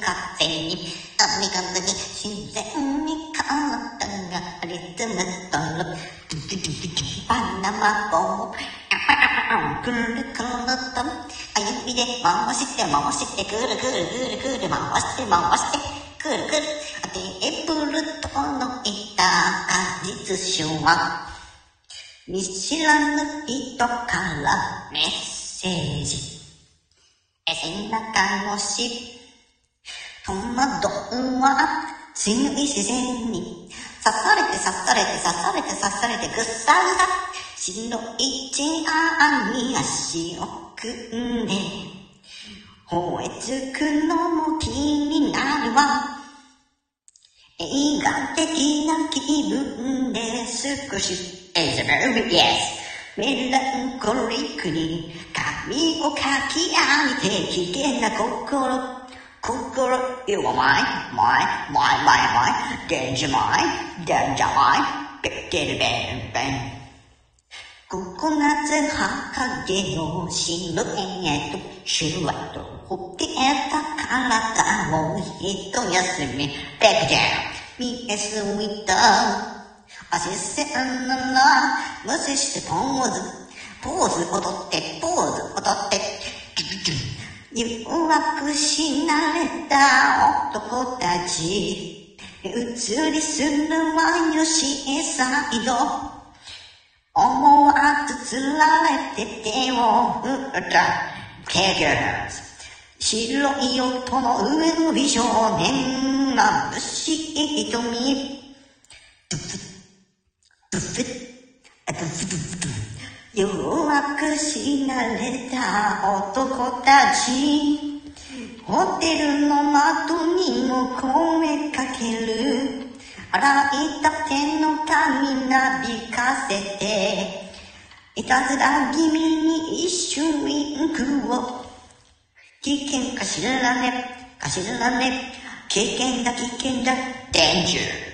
かずにあみ風に自然に体がリズムとる。バナナボーくるくると、あ指で回して回してくるくるくるくる回して回してくるくるテーブルとのいた果実酒は見知らぬ人からメッセージ背中のし戸惑うは強い視線に。刺されて刺されて刺されて刺されてぐっさぐさ。白いチアに足を組んで吠えつくのも気になるわ映画的な気分で少し。It's a very yes. メランコリックに。髪をかき上げて危険な心心 You are mine, mine, mine, mine, mine Danger mine, danger mine Big bang bang ココナツ葉影のシルエットシルエットほってた体を一休み。Back down 見えすぎた足線な無視してポーズ。ポーズ踊ってポーズ。誘惑し慣れた男たち。移りするはよしえサイド。思わずつられて手を振った。ケゲラス白い音の上の美少年眩しい瞳ドゥフドゥフドゥフドゥフドゥ弱くし慣れた男たち。ホテルの窓にも声かける。洗いたての髪なびかせて、いたずら気味に一瞬ウィンクを。危険かしらね、かしらね、危険だ危険だ、Danger。